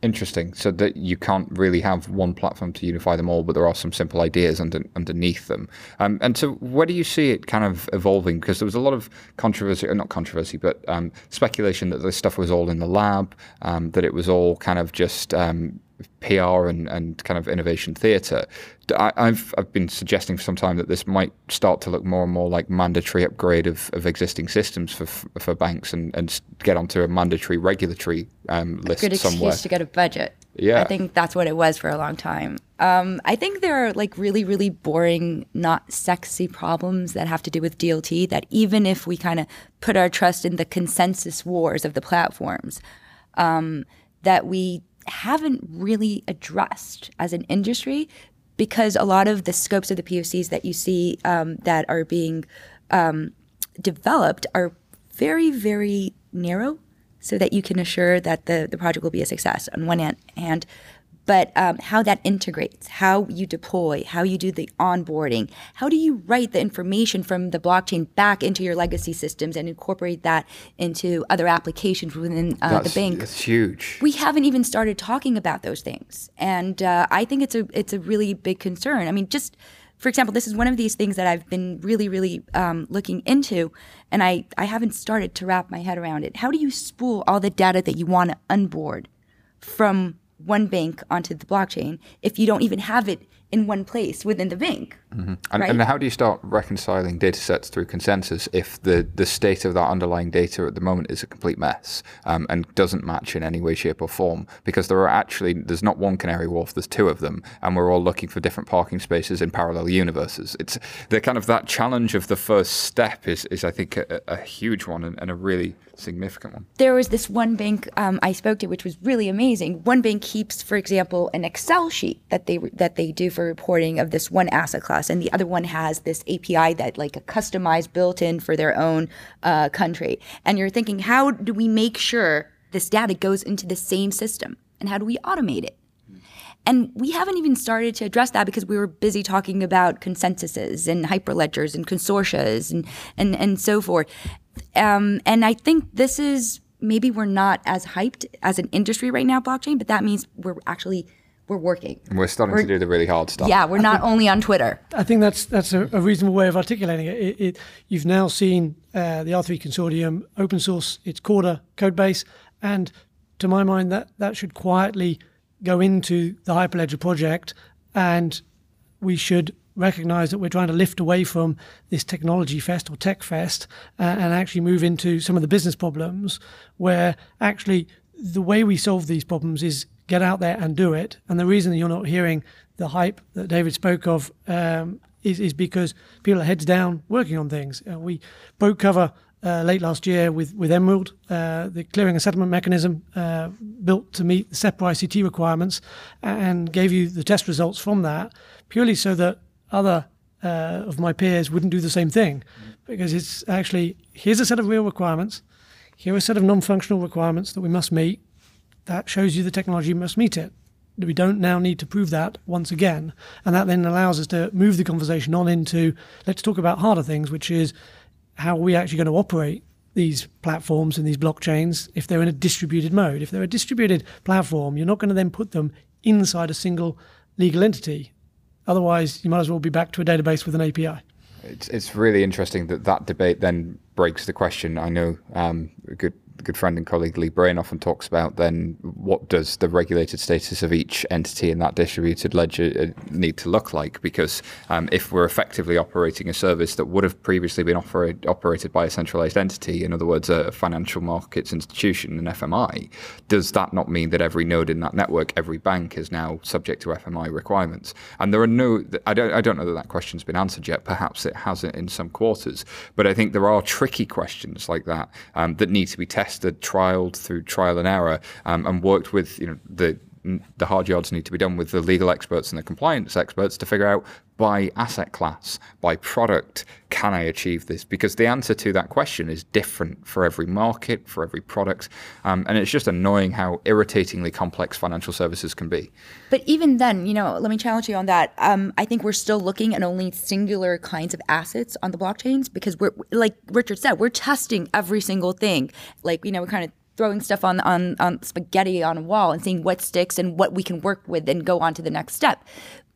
Interesting. So that you can't really have one platform to unify them all, but there are some simple ideas under, underneath them. Um, and so, where do you see it kind of evolving? Because there was a lot of controversy, or not controversy, but um, speculation that this stuff was all in the lab, um, that it was all kind of just um, PR and, and kind of innovation theatre. I've I've been suggesting for some time that this might start to look more and more like mandatory upgrade of, of existing systems for for banks and, and get onto a mandatory regulatory um, list a good somewhere. excuse to get a budget. Yeah, I think that's what it was for a long time. Um, I think there are like really really boring, not sexy problems that have to do with DLT. That even if we kind of put our trust in the consensus wars of the platforms, um, that we haven't really addressed as an industry because a lot of the scopes of the POCs that you see um, that are being um, developed are very, very narrow so that you can assure that the, the project will be a success on one hand but um, how that integrates, how you deploy, how you do the onboarding, how do you write the information from the blockchain back into your legacy systems and incorporate that into other applications within uh, the bank? That's huge. We haven't even started talking about those things, and uh, I think it's a it's a really big concern. I mean, just for example, this is one of these things that I've been really, really um, looking into, and I, I haven't started to wrap my head around it. How do you spool all the data that you want to onboard from one bank onto the blockchain if you don't even have it in one place within the bank. Mm-hmm. And, right? and, how do you start reconciling data sets through consensus if the, the state of that underlying data at the moment is a complete mess um, and doesn't match in any way, shape, or form? Because there are actually, there's not one canary Wharf, there's two of them, and we're all looking for different parking spaces in parallel universes. It's the kind of that challenge of the first step is, is I think, a, a huge one and, and, a really significant one. There was this one bank um, I spoke to, which was really amazing. One bank keeps, for example, an Excel sheet that they that they do for reporting of this one asset class, and the other one has this API that like a customized built in for their own uh, country. And you're thinking, how do we make sure this data goes into the same system, and how do we automate it? And we haven't even started to address that because we were busy talking about consensuses and hyperledgers and consortia and, and, and so forth. Um, and I think this is maybe we're not as hyped as an industry right now, blockchain, but that means we're actually – we're working. We're starting we're, to do the really hard stuff. Yeah, we're not think, only on Twitter. I think that's that's a, a reasonable way of articulating it. it, it you've now seen uh, the R3 consortium open source its Corda code base, and to my mind, that that should quietly go into the Hyperledger project, and we should recognize that we're trying to lift away from this technology fest or tech fest uh, and actually move into some of the business problems where actually the way we solve these problems is get out there and do it. And the reason you're not hearing the hype that David spoke of um, is, is because people are heads down working on things. Uh, we broke cover uh, late last year with, with Emerald, uh, the clearing and settlement mechanism uh, built to meet the SEPA SCT requirements, and gave you the test results from that purely so that other uh, of my peers wouldn't do the same thing. Because it's actually here's a set of real requirements, here are a set of non functional requirements that we must meet that shows you the technology must meet it. We don't now need to prove that once again. And that then allows us to move the conversation on into let's talk about harder things, which is how are we actually going to operate these platforms and these blockchains if they're in a distributed mode. If they're a distributed platform, you're not going to then put them inside a single legal entity. Otherwise, you might as well be back to a database with an API. It's, it's really interesting that that debate then breaks the question. I know um, a good good friend and colleague Lee Braine often talks about then what does the regulated status of each entity in that distributed ledger uh, need to look like? Because um, if we're effectively operating a service that would have previously been operate, operated by a centralized entity, in other words, a financial markets institution, an FMI, does that not mean that every node in that network, every bank is now subject to FMI requirements? And there are no, I don't, I don't know that that question's been answered yet. Perhaps it hasn't in some quarters, but I think there are tricky questions like that um, that need to be tested tested, trialed through trial and error, um, and worked with you know the the hard yards need to be done with the legal experts and the compliance experts to figure out by asset class, by product, can I achieve this? Because the answer to that question is different for every market, for every product. Um, and it's just annoying how irritatingly complex financial services can be. But even then, you know, let me challenge you on that. Um, I think we're still looking at only singular kinds of assets on the blockchains because we're, like Richard said, we're testing every single thing. Like, you know, we're kind of throwing stuff on, on, on spaghetti on a wall and seeing what sticks and what we can work with and go on to the next step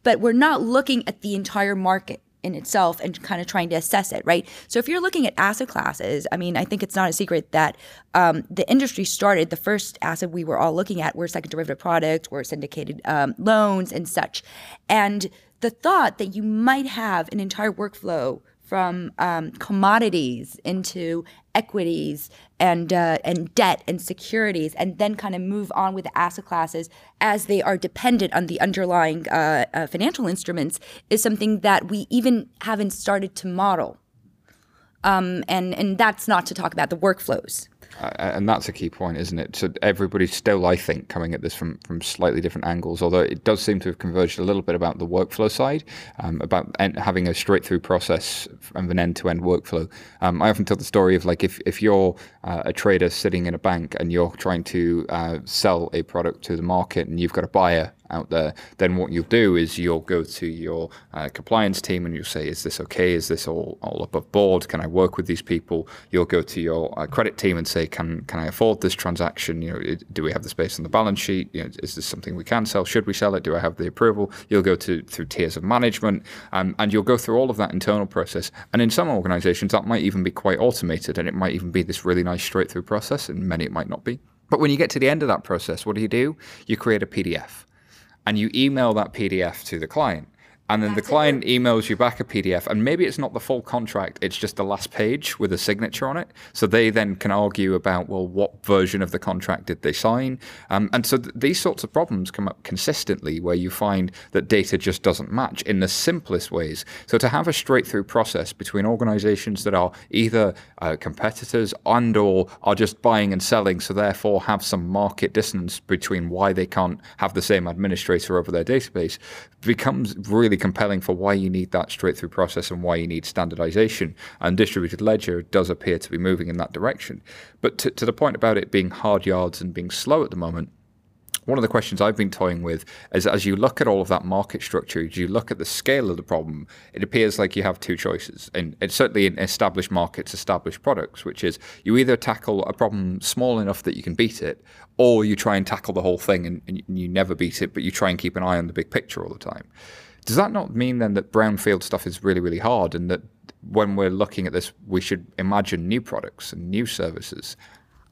but we're not looking at the entire market in itself and kind of trying to assess it, right? So if you're looking at asset classes, I mean, I think it's not a secret that um, the industry started. The first asset we were all looking at were second derivative products, were syndicated um, loans, and such. And the thought that you might have an entire workflow from um, commodities into equities and uh, and debt and securities, and then kind of move on with the asset classes as they are dependent on the underlying uh, uh, financial instruments is something that we even haven't started to model. Um, and and that's not to talk about the workflows. And that's a key point, isn't it? So everybody's still, I think, coming at this from, from slightly different angles, although it does seem to have converged a little bit about the workflow side, um, about en- having a straight through process of an end to end workflow. Um, I often tell the story of like if, if you're uh, a trader sitting in a bank and you're trying to uh, sell a product to the market and you've got a buyer out there, then what you'll do is you'll go to your uh, compliance team and you'll say, is this okay? Is this all, all above board? Can I work with these people? You'll go to your uh, credit team and say, can can I afford this transaction? You know, do we have the space on the balance sheet? You know, is this something we can sell? Should we sell it? Do I have the approval? You'll go to through tiers of management, um, and you'll go through all of that internal process. And in some organisations, that might even be quite automated, and it might even be this really nice straight through process. And many it might not be. But when you get to the end of that process, what do you do? You create a PDF and you email that PDF to the client and then That's the client it. emails you back a PDF, and maybe it's not the full contract, it's just the last page with a signature on it. So they then can argue about, well, what version of the contract did they sign? Um, and so th- these sorts of problems come up consistently where you find that data just doesn't match in the simplest ways. So to have a straight through process between organizations that are either uh, competitors and or are just buying and selling, so therefore have some market dissonance between why they can't have the same administrator over their database, becomes really compelling for why you need that straight through process and why you need standardization. And distributed ledger does appear to be moving in that direction. But to, to the point about it being hard yards and being slow at the moment, one of the questions I've been toying with is as you look at all of that market structure, as you look at the scale of the problem, it appears like you have two choices. And it's certainly in established markets, established products, which is you either tackle a problem small enough that you can beat it, or you try and tackle the whole thing and, and you never beat it, but you try and keep an eye on the big picture all the time. Does that not mean then that brownfield stuff is really, really hard and that when we're looking at this, we should imagine new products and new services?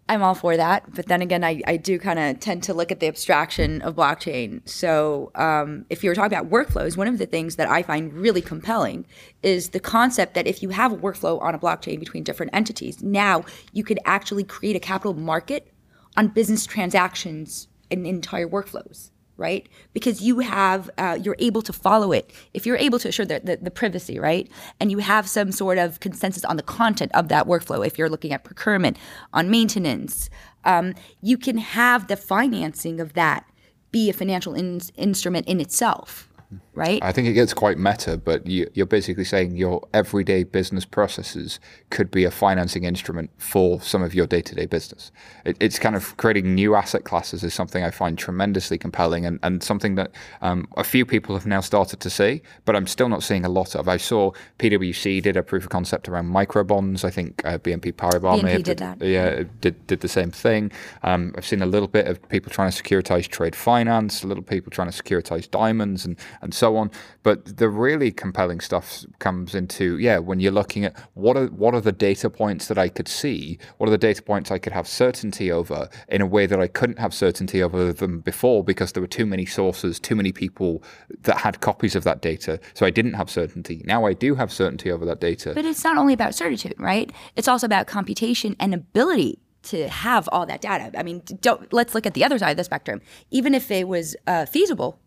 I'm all for that. But then again, I, I do kind of tend to look at the abstraction of blockchain. So um, if you're talking about workflows, one of the things that I find really compelling is the concept that if you have a workflow on a blockchain between different entities, now you could actually create a capital market on business transactions and entire workflows right? Because you have, uh, you're able to follow it. If you're able to assure the, the, the, privacy, right? And you have some sort of consensus on the content of that workflow, if you're looking at procurement, on maintenance, um, you can have the financing of that be a financial in- instrument in itself right? I think it gets quite meta, but you, are basically saying your everyday business processes could be a financing instrument for some of your day to day business. It, it's kind of creating new asset classes is something I find tremendously compelling and, and something that um, a few people have now started to see, but I'm still not seeing a lot of. I saw PwC did a proof of concept around micro bonds. I think uh, BNP Paribas BNP did, did. Yeah, did, did the same thing. Um, I've seen a little bit of people trying to securitize trade finance, a little people trying to securitize diamonds and, and so on. But the really compelling stuff comes into yeah when you're looking at what are what are the data points that I could see, what are the data points I could have certainty over in a way that I couldn't have certainty over them before because there were too many sources, too many people that had copies of that data, so I didn't have certainty. Now I do have certainty over that data. But it's not only about certitude, right? It's also about computation and ability to have all that data. I mean, don't let's look at the other side of the spectrum. Even if it was uh, feasible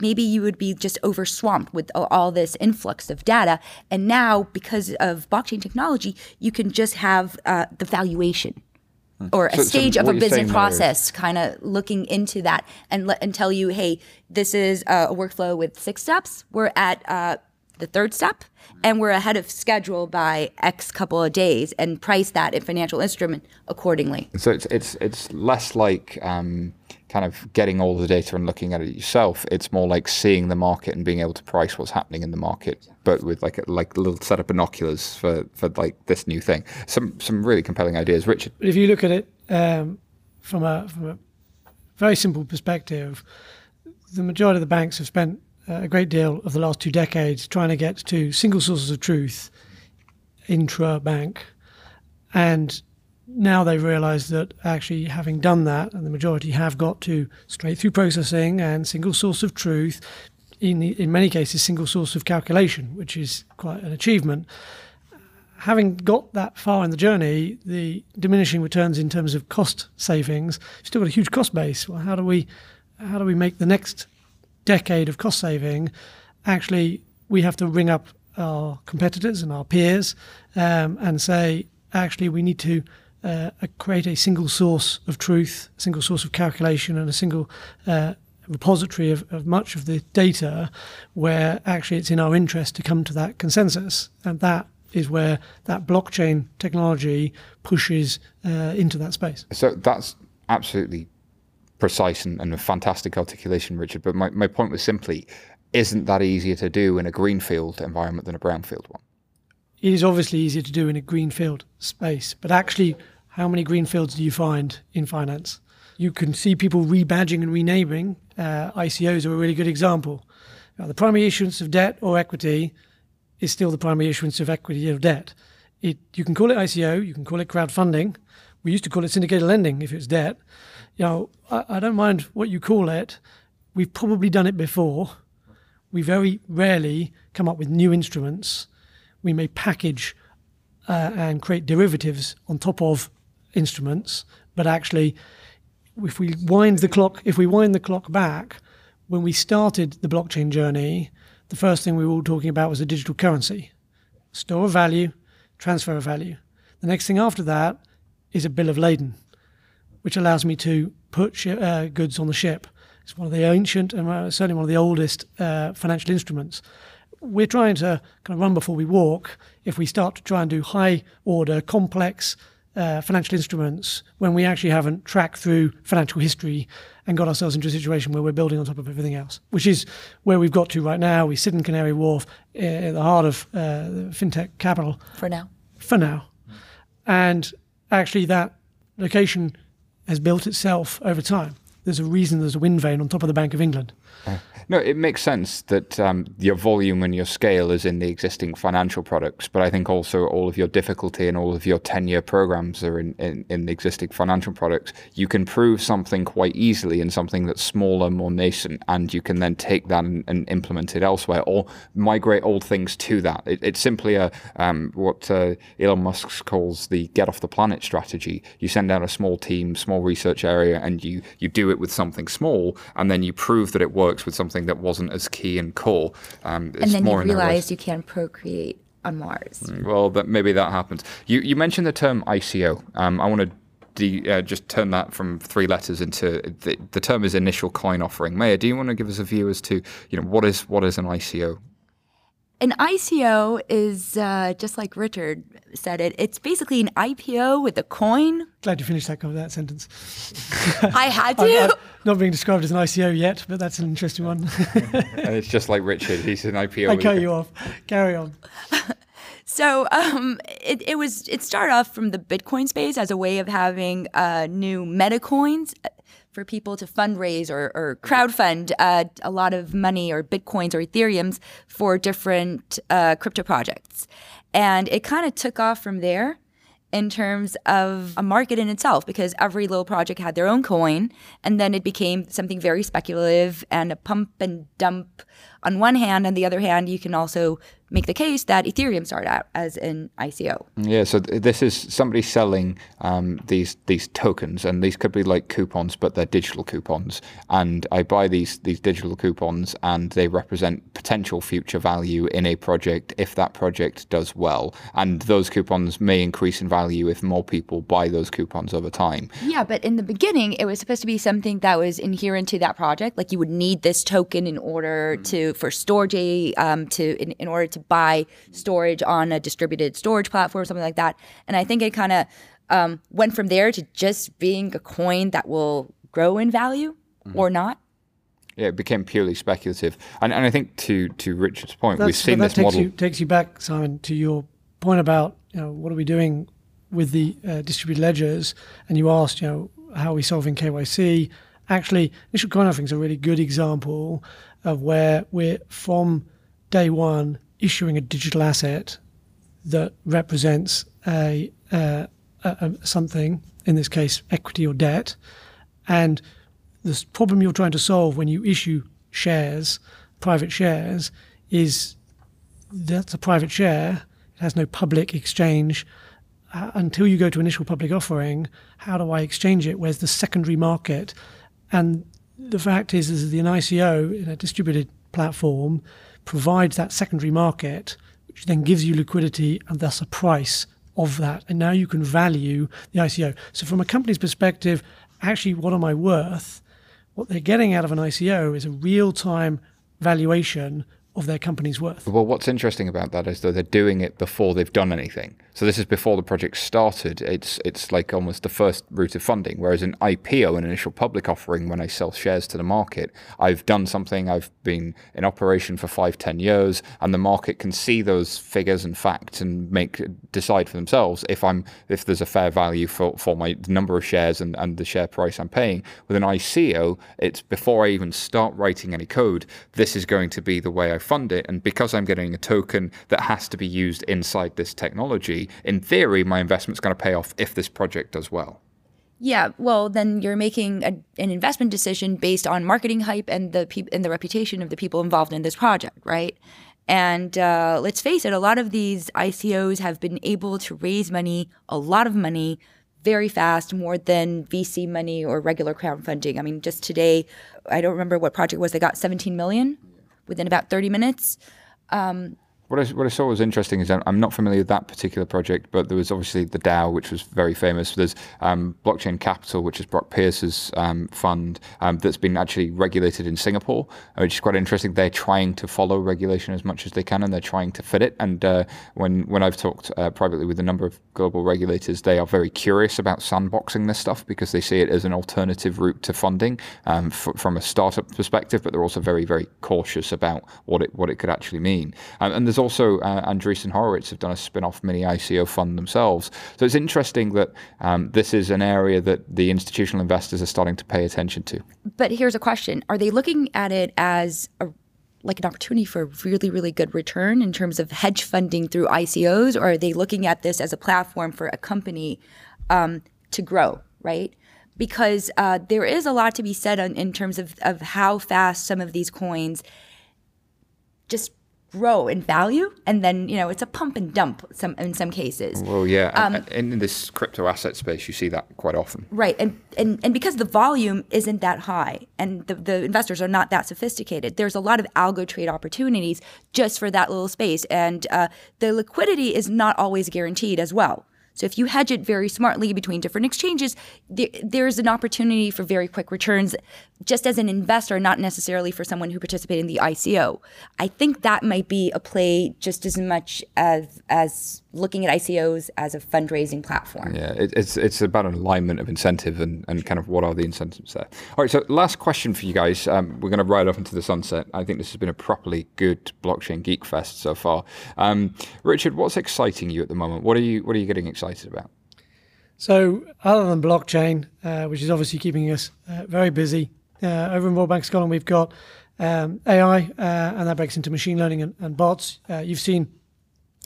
maybe you would be just overswamped with all this influx of data. And now, because of blockchain technology, you can just have uh, the valuation or a So- so stage of a business process, kind of looking into that and let, and tell you, hey, this is a, a workflow with six steps. We're at uh, the third step, and we're ahead of schedule by X couple of days, and price that in financial instrument accordingly. So it's it's it's less like um, kind of getting all the data and looking at it yourself. It's more like seeing the market and being able to price what's happening in the market, but with like a, like a little set of binoculars for for like this new thing. Some some really compelling ideas, Richard. If you look at it um, from a from a very simple perspective, the majority of the banks have spent a great deal of the last two decades trying to get to single sources of truth intra bank, and now they realise that actually having done that, and the majority have got to straight through processing and single source of truth. In, the, in many cases, single source of calculation, which is quite an achievement having got that far in the journey, the diminishing returns in terms of cost savings, still got a huge cost base. Well, how do we how do we make the next decade of cost saving? Actually, we have to ring up our competitors and our peers um, and say, actually, we need to uh, create a single source of truth, a single source of calculation, and a single uh, repository of, of much of the data where actually it's in our interest to come to that consensus. And that is where that blockchain technology pushes uh, into that space. So that's absolutely precise and, and a fantastic articulation, Richard. But my, my point was simply, isn't that easier to do in a greenfield environment than a brownfield one? It is obviously easier to do in a greenfield space, but actually, how many greenfields do you find in finance? You can see people rebadging and renaming. Uh, ICOs are a really good example. Now, the primary issuance of debt or equity is still the primary issuance of equity or debt. It, you can call it ICO, you can call it crowdfunding. We used to call it syndicated lending if it's debt. You know, I, I don't mind what you call it. We've probably done it before. We very rarely come up with new instruments. We may package uh, and create derivatives on top of instruments, but actually, if we wind the clock, if we wind the clock back, when we started the blockchain journey, the first thing we were all talking about was a digital currency, store of value, transfer of value. The next thing after that is a bill of lading, which allows me to put sh- uh, goods on the ship. It's one of the ancient and uh, certainly one of the oldest uh, financial instruments. We're trying to kind of run before we walk. If we start to try and do high order, complex uh, financial instruments when we actually haven't tracked through financial history and got ourselves into a situation where we're building on top of everything else, which is where we've got to right now. We sit in Canary Wharf uh, at the heart of uh, fintech capital For now. for now. And actually, that location has built itself over time. There's a reason there's a wind vane on top of the Bank of England. No, it makes sense that um, your volume and your scale is in the existing financial products, but I think also all of your difficulty and all of your 10 year programs are in, in, in the existing financial products. You can prove something quite easily in something that's smaller, more nascent, and you can then take that and, and implement it elsewhere or migrate old things to that. It, it's simply a um, what uh, Elon Musk calls the get off the planet strategy. You send out a small team, small research area, and you, you do it with something small, and then you prove that it works with something that wasn't as key and core. Um, And it's then you more in the rest- realize you can procreate on Mars. well, that maybe that happens. You you mentioned the term ICO. Um, I want to de- uh, just turn that from three letters into the, the term is initial coin offering. Maya, do you want to give us a view as to you know what is what is an ICO? An ICO is uh, just like Richard said it. It's basically an IPO with a coin. Glad you finished that, that sentence. I had to. I'm not being described as an ICO yet, but that's an interesting one. And it's just like Richard. He's an IPO. I cut you off. Carry on. So um, it, it was it started off from the Bitcoin space as a way of having uh, new meta coins for people to fundraise or, or crowdfund uh, a lot of money or Bitcoins or Ethereums for different uh, crypto projects. And it kind of took off from there in terms of a market in itself because every little project had their own coin and then it became something very speculative and a pump and dump on one hand, on the other hand, you can also make the case that Ethereum started out as an ICO. Yeah, so th- this is somebody selling um, these these tokens, and these could be like coupons, but they're digital coupons. And I buy these these digital coupons, and they represent potential future value in a project if that project does well. And those coupons may increase in value if more people buy those coupons over time. Yeah, but in the beginning, it was supposed to be something that was inherent to that project. Like you would need this token in order mm. to for storage, um, to in, in order to buy storage on a distributed storage platform, something like that. And I think it kind of um, went from there to just being a coin that will grow in value mm-hmm. or not. Yeah, it became purely speculative, and and I think to to Richard's point, That's, we've seen that this takes model you, takes you back, Simon, to your point about you know what are we doing with the uh, distributed ledgers, and you asked you know how are we solving KYC. Actually, initial coin offering is a really good example of where we're from day one issuing a digital asset that represents a, uh, a, a, something, in this case, equity or debt, and the problem you're trying to solve when you issue shares, private shares, is that's a private share. It has no public exchange. Uh, until you go to initial public offering, how do I exchange it? Where's the secondary market? And the fact is, is an ICO in a distributed platform provides that secondary market, which then gives you liquidity and thus a price of that. And now you can value the ICO. So, from a company's perspective, actually, what am I worth? What they're getting out of an ICO is a real time valuation of their company's worth. Well, what's interesting about that is that they're doing it before they've done anything. So this is before the project started. It's it's like almost the first route of funding. Whereas an IPO, an initial public offering, when I sell shares to the market, I've done something. I've been in operation for five, ten years, and the market can see those figures and facts and make decide for themselves if I'm if there's a fair value for, for my number of shares and, and the share price I'm paying. With an ICO, it's before I even start writing any code. This is going to be the way I fund it. And because I'm getting a token that has to be used inside this technology, in theory, my investment's going to pay off if this project does well. Yeah, well, then you're making a, an investment decision based on marketing hype and the pe- and the reputation of the people involved in this project, right? And uh, let's face it, a lot of these ICOs have been able to raise money, a lot of money, very fast, more than VC money or regular crowdfunding. I mean, just today, I don't remember what project was. They got 17 million within about 30 minutes. Um, what I, what I saw was interesting is I'm not familiar with that particular project, but there was obviously the DAO, which was very famous. There's um, Blockchain Capital, which is Brock Pierce's um, fund, um, that's been actually regulated in Singapore, which is quite interesting. They're trying to follow regulation as much as they can, and they're trying to fit it. And uh, when when I've talked uh, privately with a number of global regulators, they are very curious about sandboxing this stuff because they see it as an alternative route to funding um, f- from a startup perspective, but they're also very very cautious about what it what it could actually mean. Um, and there's also uh, Andreessen Horowitz have done a spin-off mini ICO fund themselves. So it's interesting that um, this is an area that the institutional investors are starting to pay attention to. But here's a question: Are they looking at it as a like an opportunity for a really, really good return in terms of hedge funding through ICOs, or are they looking at this as a platform for a company um, to grow, right? Because uh, there is a lot to be said on, in terms of, of how fast some of these coins just grow in value and then you know it's a pump and dump some in some cases. Well yeah um, in, in this crypto asset space you see that quite often. Right and and, and because the volume isn't that high and the, the investors are not that sophisticated there's a lot of algo trade opportunities just for that little space and uh, the liquidity is not always guaranteed as well so if you hedge it very smartly between different exchanges, there, there's an opportunity for very quick returns just as an investor, not necessarily for someone who participated in the ICO. I think that might be a play just as much as as looking at ICOs as a fundraising platform. Yeah, it, it's it's about an alignment of incentive and, and kind of what are the incentives there. All right, so last question for you guys. Um, we're going to ride off into the sunset. I think this has been a properly good blockchain geek fest so far. Um, Richard, what's exciting you at the moment? What are you what are you getting excited about? So, other than blockchain, uh, which is obviously keeping us uh, very busy, uh, over in Royal Bank Scotland, we've got um, AI, uh, and that breaks into machine learning and, and bots. Uh, you've seen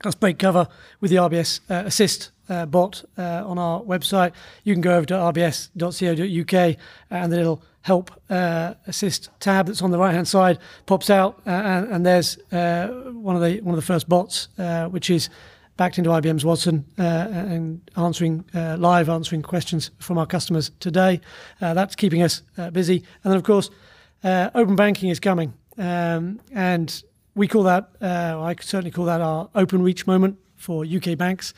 That's break cover with the RBS uh, Assist uh, bot uh, on our website. You can go over to rbs.co.uk and the little help uh, assist tab that's on the right hand side pops out, uh, and, and, there's uh, one of the one of the first bots, which is backed into IBM's Watson and answering live answering questions from our customers today. that's keeping us busy, and then of course, open banking is coming, um, and we call that, uh, I certainly call that our Openreach moment for UK banks.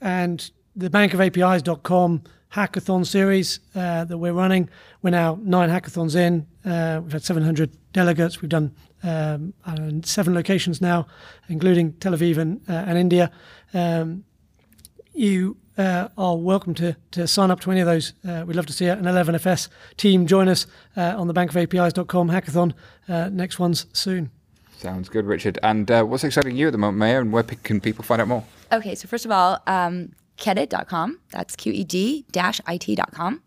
And the bankofapis.com hackathon series uh, that we're running, we're now nine hackathons in. Uh, we've had 700 delegates. We've done um, know, seven locations now, including Tel Aviv and, uh, and India. Um, you uh, are welcome to, to sign up to any of those. Uh, we'd love to see an 11FS team join us uh, on the bankofapis.com hackathon. Uh, next one's soon. Sounds good, Richard. And uh, what's exciting you at the moment, Maya, and where can people find out more? Okay, so first of all, um, Qedit.com. That's Q E D IT.com.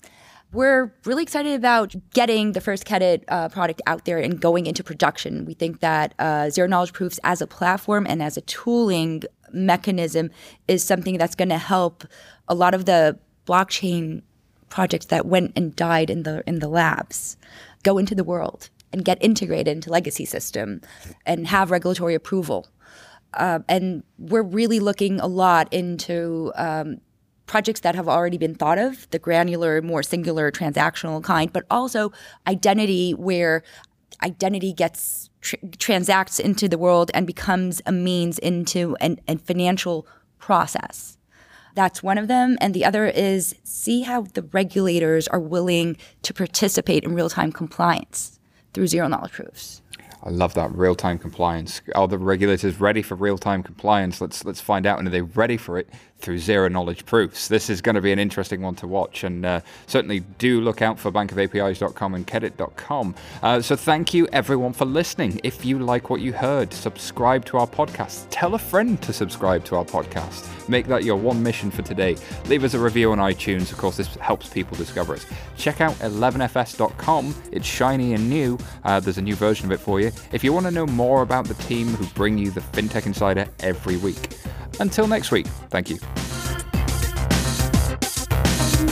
We're really excited about getting the first QED-it uh, product out there and going into production. We think that uh, zero knowledge proofs as a platform and as a tooling mechanism is something that's going to help a lot of the blockchain projects that went and died in the in the labs go into the world and get integrated into legacy system and have regulatory approval. Uh, and we're really looking a lot into um, projects that have already been thought of, the granular, more singular, transactional kind, but also identity where identity gets tr- transacts into the world and becomes a means into an, a financial process. That's one of them. And the other is see how the regulators are willing to participate in real time compliance through zero knowledge proofs. I love that real time compliance. Are the regulators ready for real time compliance? Let's let's find out. And are they ready for it through zero knowledge proofs? This is going to be an interesting one to watch. And uh, certainly do look out for bankofapis.com and Qedit.com. Uh, so thank you everyone for listening. If you like what you heard, subscribe to our podcast. Tell a friend to subscribe to our podcast. Make that your one mission for today. Leave us a review on iTunes. Of course, this helps people discover us. Check out 11fs.com. It's shiny and new. Uh, there's a new version of it for you. If you want to know more about the team who bring you the FinTech Insider every week. Until next week, thank you.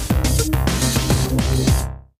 Thank